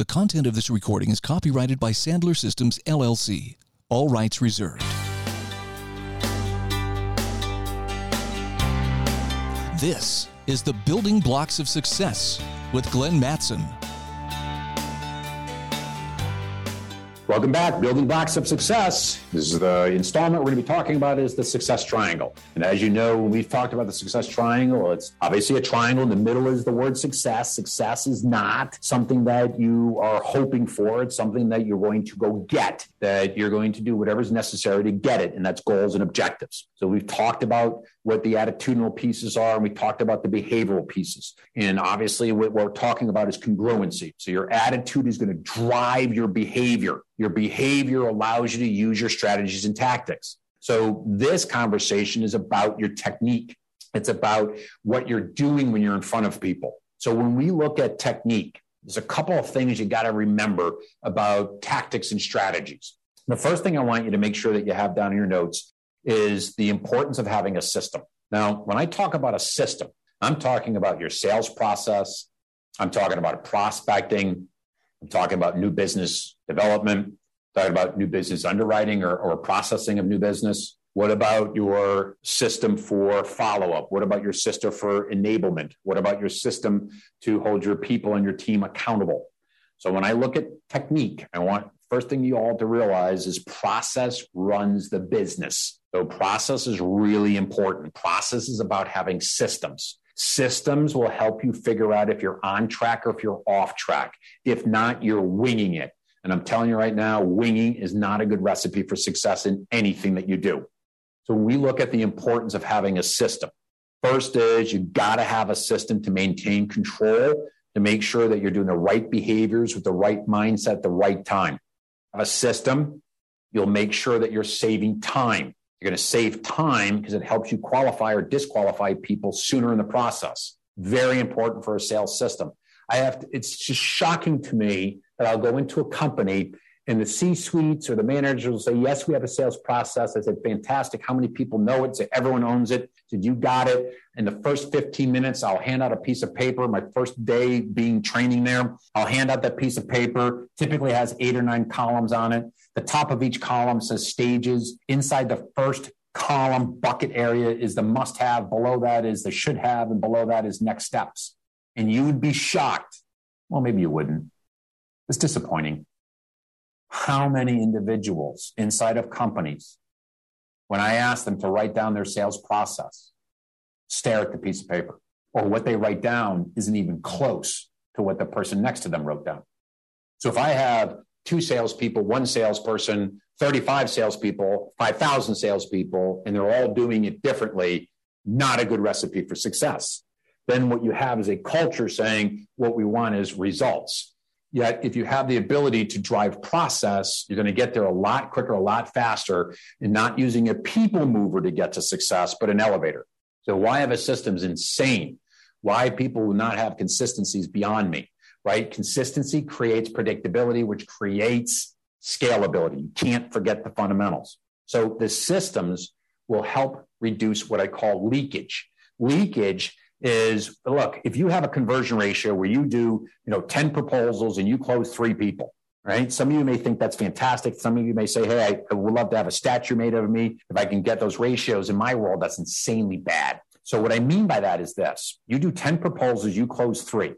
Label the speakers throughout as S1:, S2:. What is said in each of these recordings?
S1: The content of this recording is copyrighted by Sandler Systems, LLC. All rights reserved. This is the Building Blocks of Success with Glenn Mattson.
S2: Welcome back, Building Blocks of Success. This is the installment we're going to be talking about is the success triangle. And as you know, we've talked about the success triangle. It's obviously a triangle. In the middle is the word success. Success is not something that you are hoping for. It's something that you're going to go get, that you're going to do whatever's necessary to get it. And that's goals and objectives. So we've talked about what the attitudinal pieces are, and we talked about the behavioral pieces. And obviously, what we're talking about is congruency. So your attitude is going to drive your behavior. Your behavior allows you to use your strategies and tactics. So this conversation is about your technique. It's about what you're doing when you're in front of people. So when we look at technique, there's a couple of things you got to remember about tactics and strategies. The first thing I want you to make sure that you have down in your notes is the importance of having a system. Now, when I talk about a system, I'm talking about your sales process. I'm talking about prospecting. I'm talking about new business development, talking about new business underwriting or, or processing of new business. What about your system for follow up? What about your system for enablement? What about your system to hold your people and your team accountable? So when I look at technique, I want first thing you all to realize is process runs the business. So process is really important. Process is about having systems. Systems will help you figure out if you're on track or if you're off track. If not, you're winging it. And I'm telling you right now, winging is not a good recipe for success in anything that you do. So we look at the importance of having a system. First is you got to have a system to maintain control, to make sure that you're doing the right behaviors with the right mindset the right time. A system, you'll make sure that you're saving time. You're going to save time because it helps you qualify or disqualify people sooner in the process. Very important for a sales system. I have to, it's just shocking to me that I'll go into a company and the C suites or the managers will say, Yes, we have a sales process. I said, Fantastic. How many people know it? Say, Everyone owns it. Said, You got it. In the first 15 minutes, I'll hand out a piece of paper. My first day being training there, I'll hand out that piece of paper. Typically has eight or nine columns on it. The top of each column says stages. Inside the first column bucket area is the must have. Below that is the should have. And below that is next steps. And you would be shocked. Well, maybe you wouldn't. It's disappointing. How many individuals inside of companies, when I ask them to write down their sales process, stare at the piece of paper, or what they write down isn't even close to what the person next to them wrote down. So if I have two salespeople, one salesperson, 35 salespeople, 5,000 salespeople, and they're all doing it differently, not a good recipe for success. Then what you have is a culture saying what we want is results. Yet, if you have the ability to drive process, you're going to get there a lot quicker, a lot faster, and not using a people mover to get to success, but an elevator. So, why have a system is insane. Why people will not have consistencies beyond me, right? Consistency creates predictability, which creates scalability. You can't forget the fundamentals. So, the systems will help reduce what I call leakage. Leakage is look, if you have a conversion ratio where you do, you know, 10 proposals and you close three people, right? Some of you may think that's fantastic. Some of you may say, hey, I would love to have a statue made of me. If I can get those ratios in my world, that's insanely bad. So what I mean by that is this you do 10 proposals, you close three.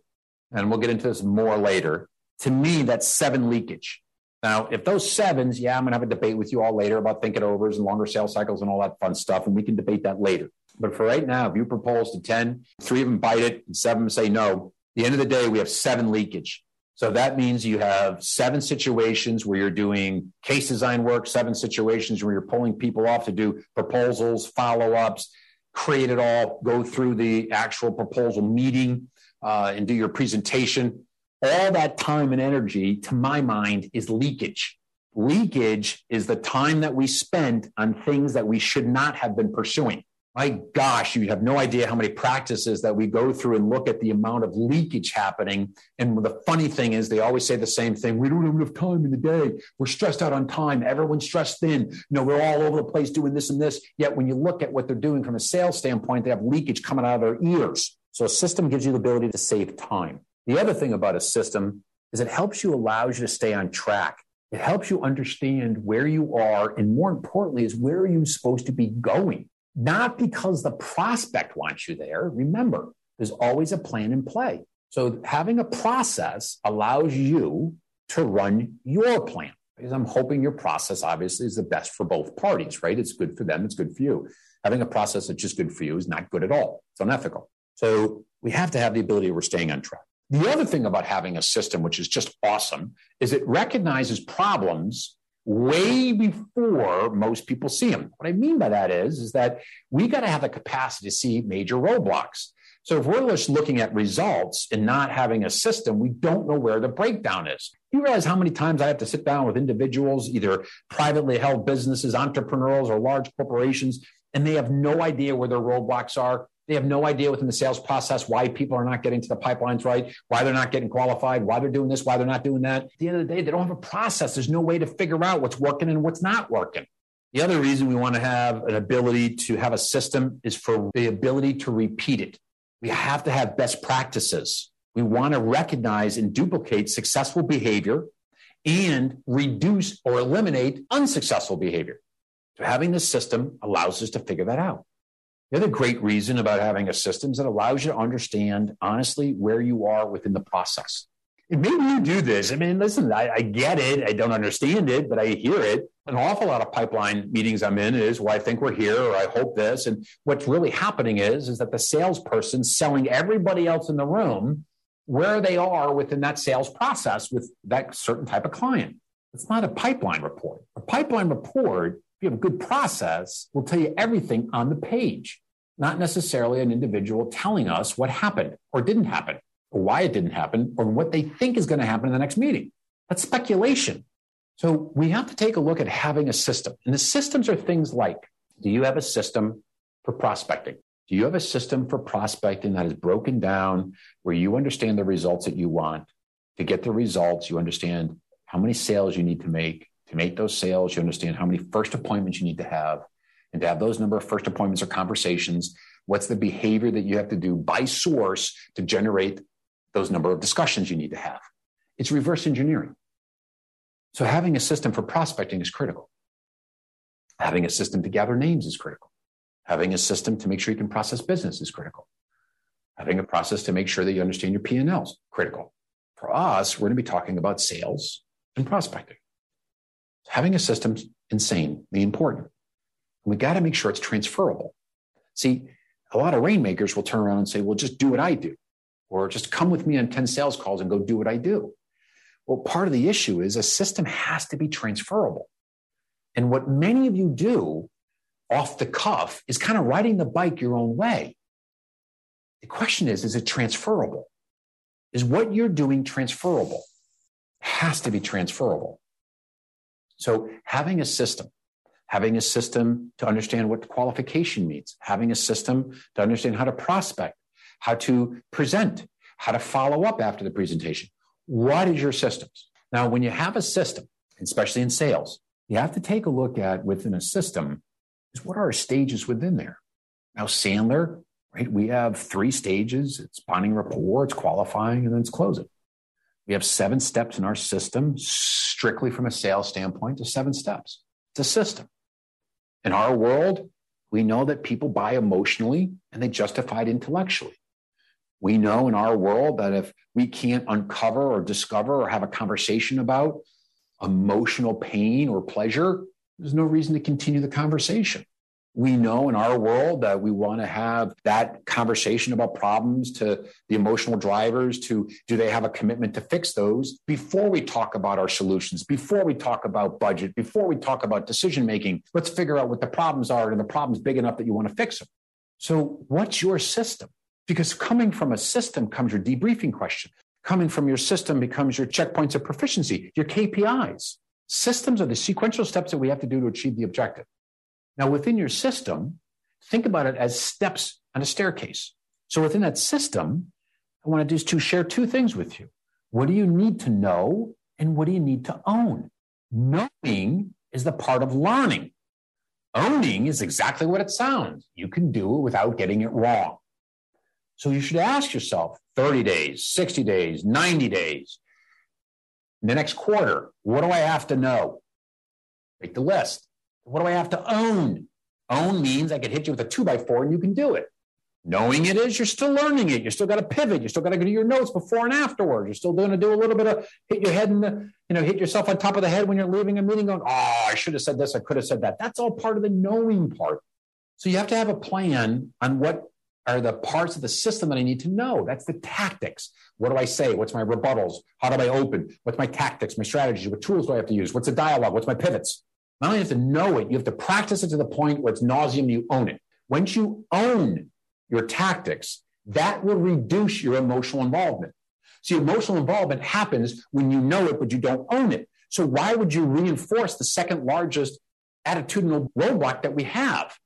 S2: And we'll get into this more later. To me, that's seven leakage. Now, if those sevens, yeah, I'm going to have a debate with you all later about thinking overs and longer sales cycles and all that fun stuff, and we can debate that later. But for right now, if you propose to 10, three of them bite it, and seven say no, the end of the day, we have seven leakage. So that means you have seven situations where you're doing case design work, seven situations where you're pulling people off to do proposals, follow ups, create it all, go through the actual proposal meeting, uh, and do your presentation. All that time and energy, to my mind, is leakage. Leakage is the time that we spend on things that we should not have been pursuing my gosh, you have no idea how many practices that we go through and look at the amount of leakage happening. And the funny thing is, they always say the same thing. We don't have enough time in the day. We're stressed out on time. Everyone's stressed thin. You know, we're all over the place doing this and this. Yet when you look at what they're doing from a sales standpoint, they have leakage coming out of their ears. So a system gives you the ability to save time. The other thing about a system is it helps you, allows you to stay on track. It helps you understand where you are, and more importantly, is where are you supposed to be going? Not because the prospect wants you there. Remember, there's always a plan in play. So having a process allows you to run your plan. Because I'm hoping your process obviously is the best for both parties, right? It's good for them, it's good for you. Having a process that's just good for you is not good at all. It's unethical. So we have to have the ability we're staying on track. The other thing about having a system, which is just awesome, is it recognizes problems way before most people see them. What I mean by that is, is that we got to have the capacity to see major roadblocks. So if we're just looking at results and not having a system, we don't know where the breakdown is. You realize how many times I have to sit down with individuals, either privately held businesses, entrepreneurs, or large corporations, and they have no idea where their roadblocks are. They have no idea within the sales process why people are not getting to the pipelines right, why they're not getting qualified, why they're doing this, why they're not doing that. At the end of the day, they don't have a process. There's no way to figure out what's working and what's not working. The other reason we want to have an ability to have a system is for the ability to repeat it. We have to have best practices. We want to recognize and duplicate successful behavior and reduce or eliminate unsuccessful behavior. So having this system allows us to figure that out. The other great reason about having a system is it allows you to understand honestly where you are within the process. And maybe you do this. I mean, listen, I, I, get it. I don't understand it, but I hear it. An awful lot of pipeline meetings I'm in is, well, I think we're here, or I hope this. And what's really happening is, is that the salesperson selling everybody else in the room where they are within that sales process with that certain type of client. It's not a pipeline report. A pipeline report you have a good process, will tell you everything on the page, not necessarily an individual telling us what happened or didn't happen, or why it didn't happen, or what they think is going to happen in the next meeting. That's speculation. So we have to take a look at having a system. And the systems are things like do you have a system for prospecting? Do you have a system for prospecting that is broken down where you understand the results that you want? To get the results, you understand how many sales you need to make, to make those sales, you understand how many first appointments you need to have. And to have those number of first appointments or conversations, what's the behavior that you have to do by source to generate those number of discussions you need to have? It's reverse engineering. So having a system for prospecting is critical. Having a system to gather names is critical. Having a system to make sure you can process business is critical. Having a process to make sure that you understand your P&Ls critical. For us, we're going to be talking about sales and prospecting. Having a system's insanely important. We got to make sure it's transferable. See, a lot of rainmakers will turn around and say, well, just do what I do, or just come with me on 10 sales calls and go do what I do. Well, part of the issue is a system has to be transferable. And what many of you do off the cuff is kind of riding the bike your own way. The question is, is it transferable? Is what you're doing transferable? It has to be transferable. So having a system, having a system to understand what qualification means, having a system to understand how to prospect, how to present, how to follow up after the presentation. What is your systems? Now, when you have a system, especially in sales, you have to take a look at within a system is what are stages within there? Now, Sandler, right? We have three stages. It's bonding rapport, it's qualifying, and then it's closing. We have seven steps in our system, strictly from a sales standpoint, to seven steps. It's a system. In our world, we know that people buy emotionally and they justify it intellectually. We know in our world that if we can't uncover or discover or have a conversation about emotional pain or pleasure, there's no reason to continue the conversation we know in our world that we want to have that conversation about problems to the emotional drivers to do they have a commitment to fix those before we talk about our solutions before we talk about budget before we talk about decision making? Let's figure out what the problems are and the problems big enough that you want to fix them. So what's your system? Because coming from a system comes your debriefing question. Coming from your system becomes your checkpoints of proficiency your kpis systems are the sequential steps that we have to do to achieve the objective now, within your system, think about it as steps on a staircase. So within that system, I want to do is to share two things with you. What do you need to know and what do you need to own? Knowing is the part of learning. Owning is exactly what it sounds. You can do it without getting it wrong. So you should ask yourself 30 days, 60 days, 90 days. In the next quarter, what do I have to know? Make the list. What do I have to own? Own means I could hit you with a two by four and you can do it. Knowing it is, you're still learning it. You still got to pivot. You still got to go to your notes before and afterwards. You're still doing to do a little bit of hit your head in the, you know, hit yourself on top of the head when you're leaving a meeting going, oh, I should have said this. I could have said that. That's all part of the knowing part. So you have to have a plan on what are the parts of the system that I need to know. That's the tactics. What do I say? What's my rebuttals? How do I open? What's my tactics, my strategies? What tools do I have to use? What's the dialogue? What's my pivots? Not only have to know it, you have to practice it to the point where it's nauseum, you own it. Once you own your tactics, that will reduce your emotional involvement. See, emotional involvement happens when you know it, but you don't own it. So why would you reinforce the second largest attitudinal roadblock that we have?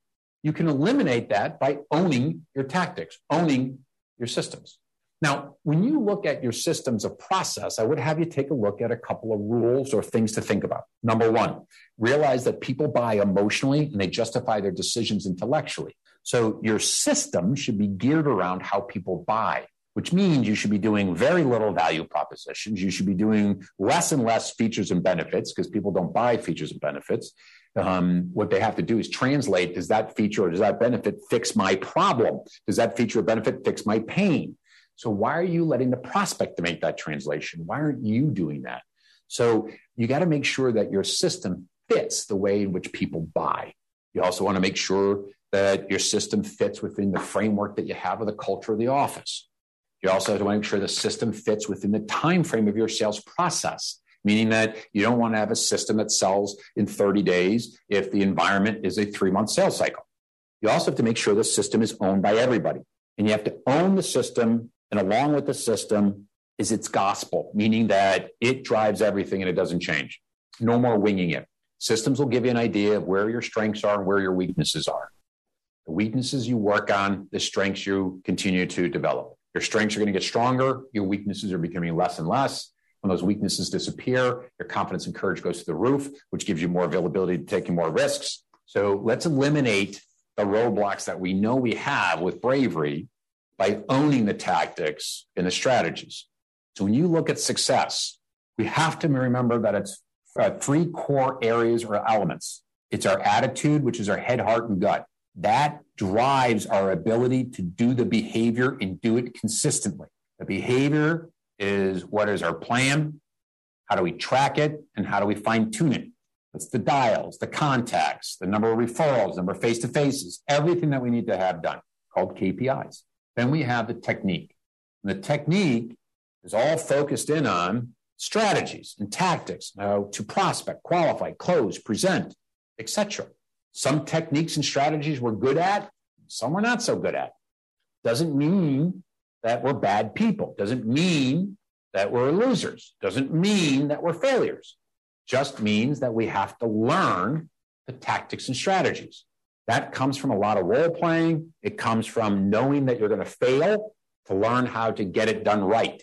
S2: You can eliminate that by owning your tactics, owning your systems. Now, when you look at your systems of process, I would have you take a look at a couple of rules or things to think about. Number one, realize that people buy emotionally and they justify their decisions intellectually. So your system should be geared around how people buy, which means you should be doing very little value propositions. You should be doing less and less features and benefits because people don't buy features and benefits. Um, what they have to do is translate does that feature or does that benefit fix my problem? Does that feature or benefit fix my pain? So why are you letting the prospect to make that translation? Why aren't you doing that? So you got to make sure that your system fits the way in which people buy. You also want to make sure that your system fits within the framework that you have of the culture of the office. You also have to make sure the system fits within the time frame of your sales process, meaning that you don't want to have a system that sells in 30 days if the environment is a three month sales cycle. You also have to make sure the system is owned by everybody. And you have to own the system, and along with the system is its gospel, meaning that it drives everything and it doesn't change. No more winging it. Systems will give you an idea of where your strengths are and where your weaknesses are. The weaknesses you work on, the strengths you continue to develop. Your strengths are going to get stronger. Your weaknesses are becoming less and less. When those weaknesses disappear, your confidence and courage goes to the roof, which gives you more availability to taking more risks. So let's eliminate the roadblocks that we know we have with bravery by owning the tactics and the strategies. So when you look at success, we have to remember that it's uh, three core areas or elements. It's our attitude, which is our head, heart, and gut. That drives our ability to do the behavior and do it consistently. The behavior is what is our plan? How do we track it? And how do we fine tune it? It's the dials, the contacts, the number of referrals, number of face to faces, everything that we need to have done called KPIs. Then we have the technique. And the technique is all focused in on strategies and tactics how to prospect, qualify, close, present, etc. Some techniques and strategies we're good at, some we're not so good at. Doesn't mean that we're bad people. Doesn't mean that we're losers. Doesn't mean that we're failures. Just means that we have to learn the tactics and strategies. That comes from a lot of role playing. It comes from knowing that you're going to fail to learn how to get it done right,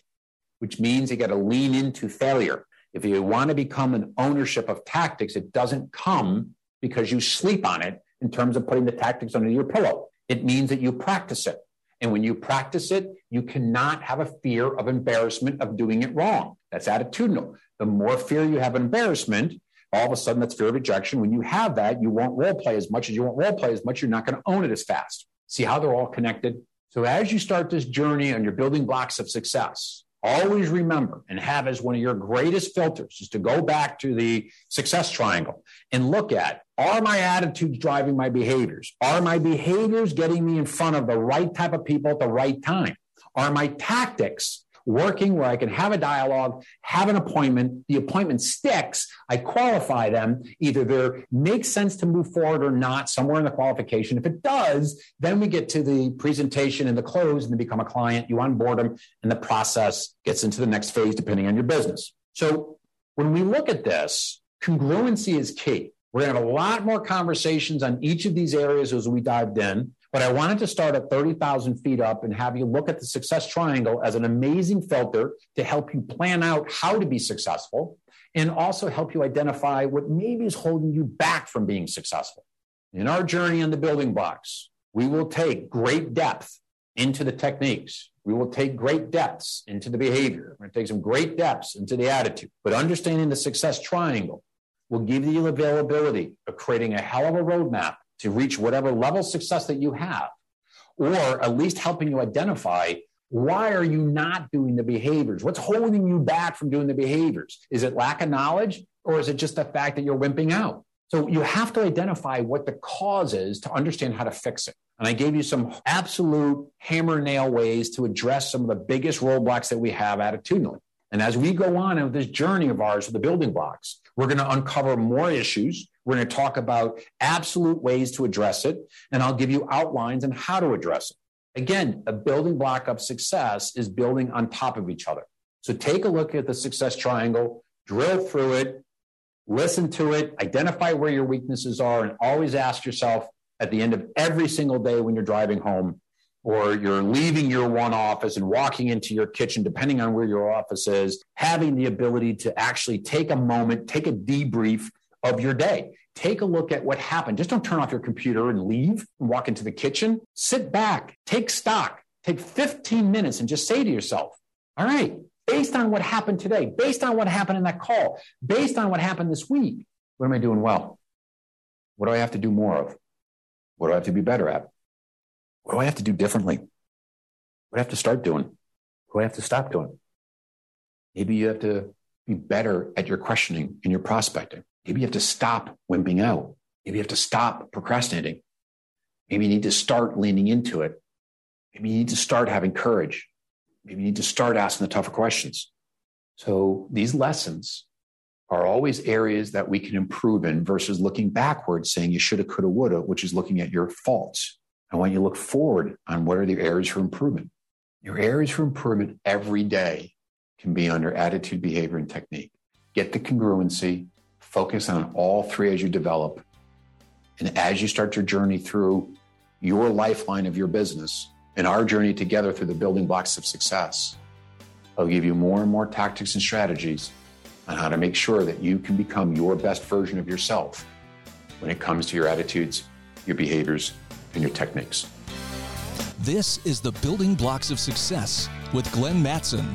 S2: which means you got to lean into failure. If you want to become an ownership of tactics, it doesn't come because you sleep on it in terms of putting the tactics under your pillow. It means that you practice it. And when you practice it, you cannot have a fear of embarrassment of doing it wrong. That's attitudinal. The more fear you have embarrassment, all of a sudden that's fear of rejection. When you have that, you won't role play as much as you won't role play as much. You're not going to own it as fast. See how they're all connected? So as you start this journey on your building blocks of success, always remember and have as one of your greatest filters is to go back to the success triangle and look at are my attitudes driving my behaviors? Are my behaviors getting me in front of the right type of people at the right time? Are my tactics working where I can have a dialogue, have an appointment, the appointment sticks, I qualify them, either there makes sense to move forward or not, somewhere in the qualification. If it does, then we get to the presentation and the close and they become a client, you onboard them, and the process gets into the next phase depending on your business. So when we look at this, congruency is key. We're going to have a lot more conversations on each of these areas as we dived in. But I wanted to start at 30,000 feet up and have you look at the success triangle as an amazing filter to help you plan out how to be successful and also help you identify what maybe is holding you back from being successful. In our journey on the building blocks, we will take great depth into the techniques. We will take great depths into the behavior. We're going to take some great depths into the attitude. But understanding the success triangle will give you the availability of creating a hell of a roadmap to reach whatever level of success that you have, or at least helping you identify why are you not doing the behaviors? What's holding you back from doing the behaviors? Is it lack of knowledge or is it just the fact that you're wimping out? So you have to identify what the cause is to understand how to fix it. And I gave you some absolute hammer nail ways to address some of the biggest roadblocks that we have attitudinally. And as we go on in this journey of ours with the building blocks, we're going to uncover more issues. We're going to talk about absolute ways to address it. And I'll give you outlines on how to address it. Again, a building block of success is building on top of each other. So take a look at the success triangle, drill through it, listen to it, identify where your weaknesses are, and always ask yourself at the end of every single day when you're driving home or you're leaving your one office and walking into your kitchen, depending on where your office is, having the ability to actually take a moment, take a debrief of your day. Take a look at what happened. Just don't turn off your computer and leave and walk into the kitchen. Sit back, take stock, take 15 minutes and just say to yourself, all right, based on what happened today, based on what happened in that call, based on what happened this week, what am I doing well? What do I have to do more of? What do I have to be better at? What do I have to do differently? What do I have to start doing? What do I have to stop doing? Maybe you have to be better at your questioning and your prospecting. Maybe you have to stop wimping out. Maybe you have to stop procrastinating. Maybe you need to start leaning into it. Maybe you need to start having courage. Maybe you need to start asking the tougher questions. So these lessons are always areas that we can improve in versus looking backwards saying you shoulda, coulda, woulda, which is looking at your faults. I want you look forward on what are the areas for improvement. Your areas for improvement every day can be under attitude, behavior, and technique. Get the congruency, focus on all three as you develop. And as you start your journey through your lifeline of your business and our journey together through the building blocks of success, I'll give you more and more tactics and strategies on how to make sure that you can become your best version of yourself when it comes to your attitudes, your behaviors, and your techniques.
S1: This is the Building Blocks of Success with Glenn Mattson.